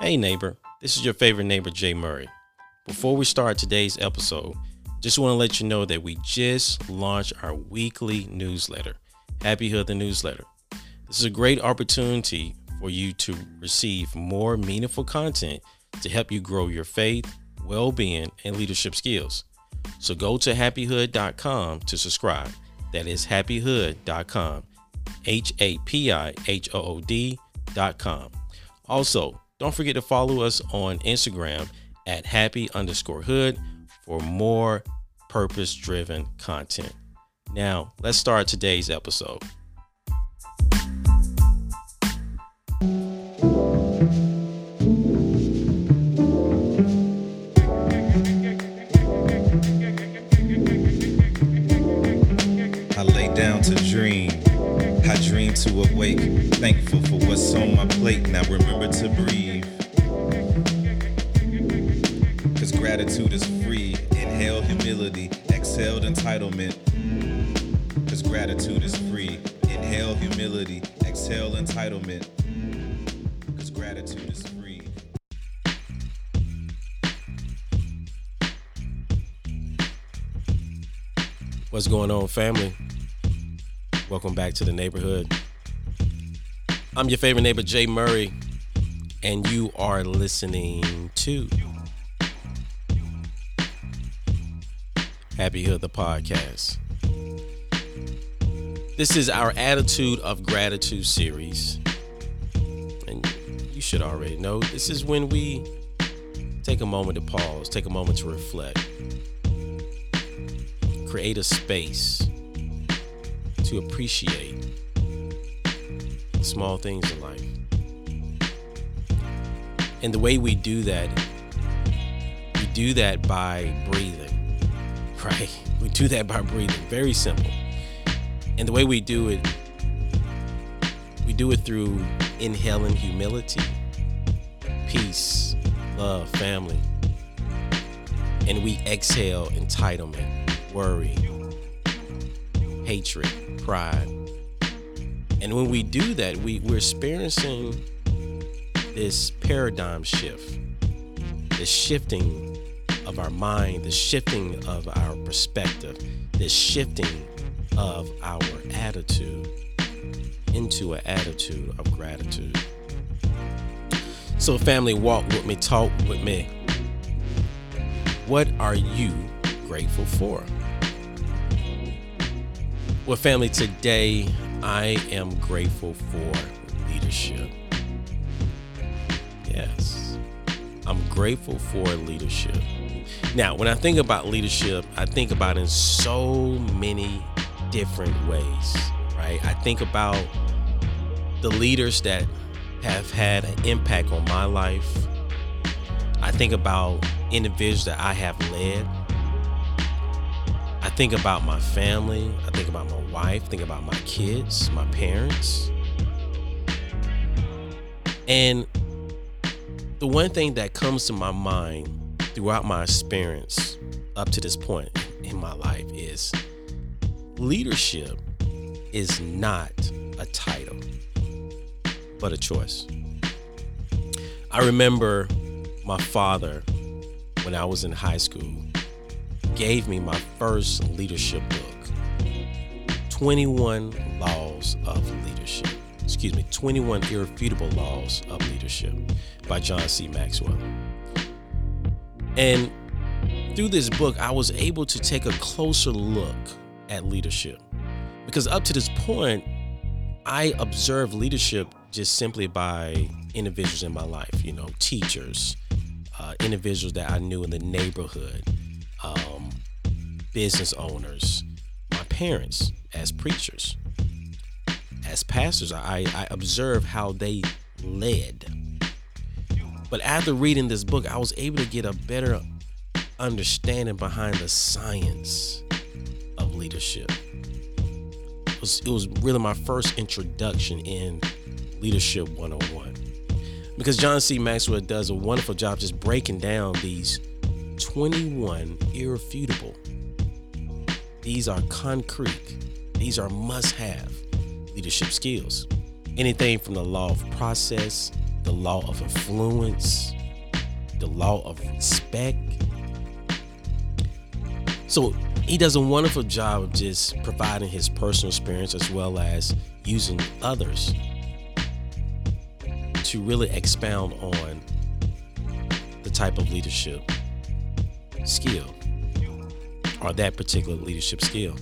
Hey, neighbor, this is your favorite neighbor, Jay Murray. Before we start today's episode, just want to let you know that we just launched our weekly newsletter, Happy Hood the Newsletter. This is a great opportunity for you to receive more meaningful content to help you grow your faith, well being, and leadership skills. So go to hapihood.com to subscribe. That is hapihood.com, H A P I H O O D.com. Also, don't forget to follow us on Instagram at happy underscore hood for more purpose driven content. Now, let's start today's episode. To awake. Thankful for what's on my plate. Now remember to breathe. Cause gratitude is free. Inhale humility. Exhale entitlement. Cause gratitude is free. Inhale humility. Exhale entitlement. Cause gratitude is free. What's going on, family? Welcome back to the neighborhood. I'm your favorite neighbor, Jay Murray, and you are listening to Happy Hood, the podcast. This is our Attitude of Gratitude series. And you should already know this is when we take a moment to pause, take a moment to reflect create a space to appreciate small things in life. And the way we do that, we do that by breathing, right? We do that by breathing. Very simple. And the way we do it, we do it through inhaling humility, peace, love, family. And we exhale entitlement worry, hatred, pride. And when we do that, we, we're experiencing this paradigm shift, the shifting of our mind, the shifting of our perspective, the shifting of our attitude into an attitude of gratitude. So, family, walk with me, talk with me. What are you grateful for? Well, family, today I am grateful for leadership. Yes, I'm grateful for leadership. Now, when I think about leadership, I think about in so many different ways, right? I think about the leaders that have had an impact on my life. I think about individuals that I have led. I think about my family. I think about my wife. Think about my kids, my parents. And the one thing that comes to my mind throughout my experience up to this point in my life is leadership is not a title, but a choice. I remember my father when I was in high school gave me my first leadership book 21 Laws of Leadership. Excuse me, 21 Irrefutable Laws of Leadership by John C. Maxwell. And through this book, I was able to take a closer look at leadership. Because up to this point, I observed leadership just simply by individuals in my life, you know, teachers, uh, individuals that I knew in the neighborhood, um, business owners, parents as preachers, as pastors. I, I observed how they led. But after reading this book, I was able to get a better understanding behind the science of leadership. It was, it was really my first introduction in Leadership 101. Because John C. Maxwell does a wonderful job just breaking down these 21 irrefutable. These are concrete, these are must have leadership skills. Anything from the law of process, the law of influence, the law of respect. So he does a wonderful job of just providing his personal experience as well as using others to really expound on the type of leadership skill or that particular leadership skill.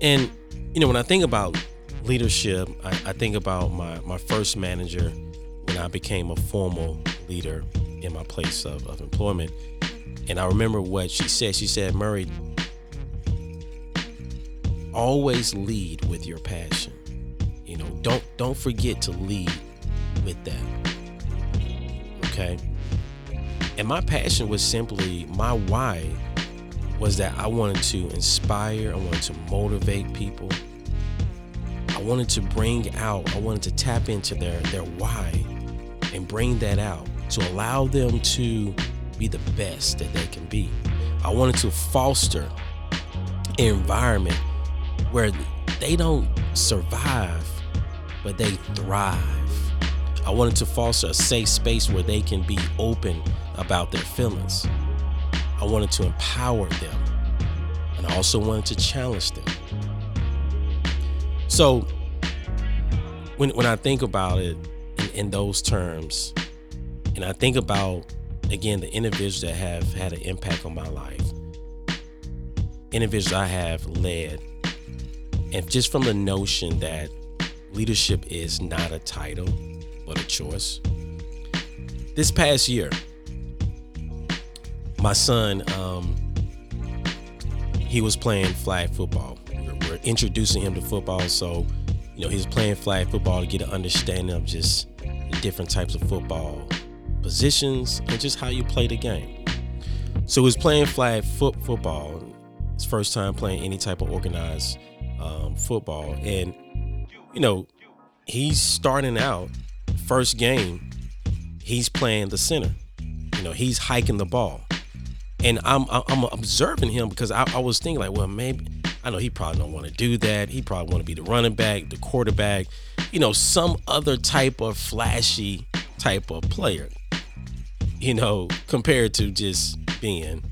And, you know, when I think about leadership, I, I think about my, my first manager when I became a formal leader in my place of, of employment. And I remember what she said. She said, Murray, always lead with your passion. You know, don't don't forget to lead with that. Okay? And my passion was simply my why was that I wanted to inspire, I wanted to motivate people. I wanted to bring out, I wanted to tap into their their why and bring that out to allow them to be the best that they can be. I wanted to foster an environment where they don't survive, but they thrive. I wanted to foster a safe space where they can be open about their feelings. I wanted to empower them, and I also wanted to challenge them. So, when, when I think about it in, in those terms, and I think about, again, the individuals that have had an impact on my life, individuals I have led, and just from the notion that leadership is not a title, but a choice. This past year, my son, um, he was playing flag football. We're, we're introducing him to football, so you know he's playing flag football to get an understanding of just different types of football positions and just how you play the game. So he was playing flag foot football. His first time playing any type of organized um, football, and you know he's starting out first game. He's playing the center. You know he's hiking the ball and I'm I'm observing him because I, I was thinking like, well, maybe I know he probably don't want to do that. He probably want to be the running back, the quarterback, you know, some other type of flashy type of player. You know, compared to just being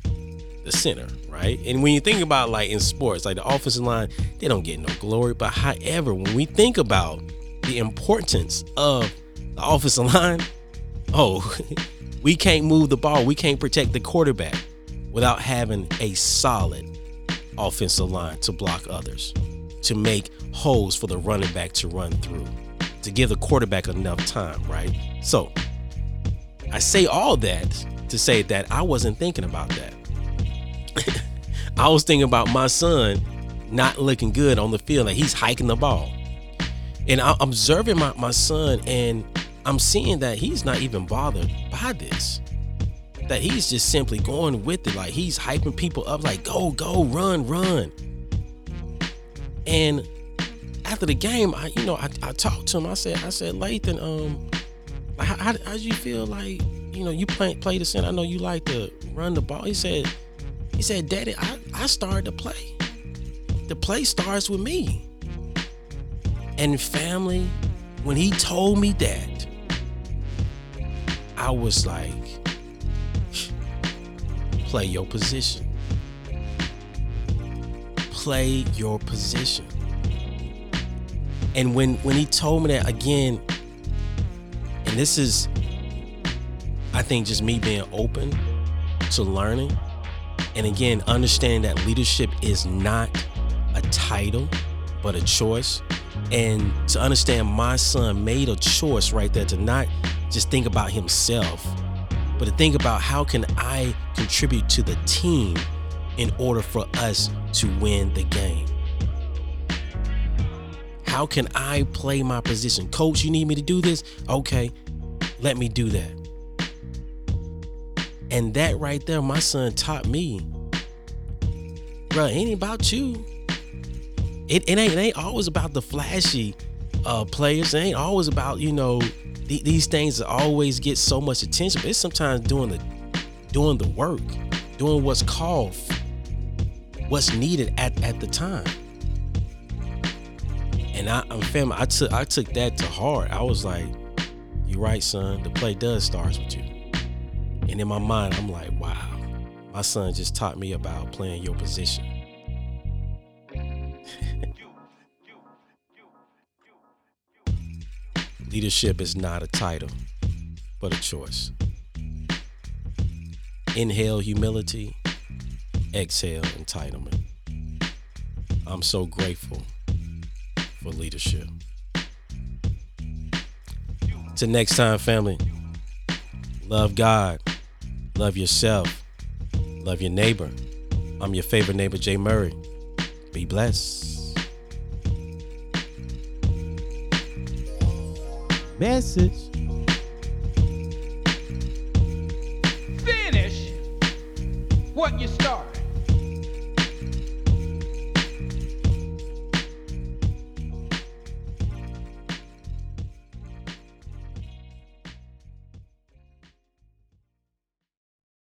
the center, right? And when you think about like in sports, like the offensive line, they don't get no glory. But however, when we think about the importance of the offensive line, oh, we can't move the ball. We can't protect the quarterback without having a solid offensive line to block others, to make holes for the running back to run through, to give the quarterback enough time, right? So I say all that to say that I wasn't thinking about that. I was thinking about my son not looking good on the field, like he's hiking the ball. And I'm observing my, my son, and I'm seeing that he's not even bothered by this that he's just simply going with it. Like he's hyping people up, like, go, go, run, run. And after the game, I, you know, I, I talked to him. I said, I said, Lathan, um, how, how, how you feel like, you know, you play play the center? I know you like to run the ball. He said, he said, Daddy, I, I started to play. The play starts with me. And family, when he told me that, I was like, play your position. Play your position. And when when he told me that again, and this is I think just me being open to learning and again understand that leadership is not a title but a choice and to understand my son made a choice right there to not just think about himself but to think about how can I contribute to the team in order for us to win the game. How can I play my position? Coach, you need me to do this? Okay, let me do that. And that right there, my son taught me, bro, it ain't about you. It, it ain't it ain't always about the flashy uh, players. It ain't always about you know th- these things that always get so much attention, but it's sometimes doing the doing the work, doing what's called, what's needed at, at the time. And I, I'm family. I took I took that to heart. I was like, You're right, son. The play does starts with you. And in my mind, I'm like, wow, my son just taught me about playing your position. Leadership is not a title, but a choice. Inhale humility, exhale entitlement. I'm so grateful for leadership. Till next time, family, love God, love yourself, love your neighbor. I'm your favorite neighbor, Jay Murray. Be blessed. Message. Finish what you start.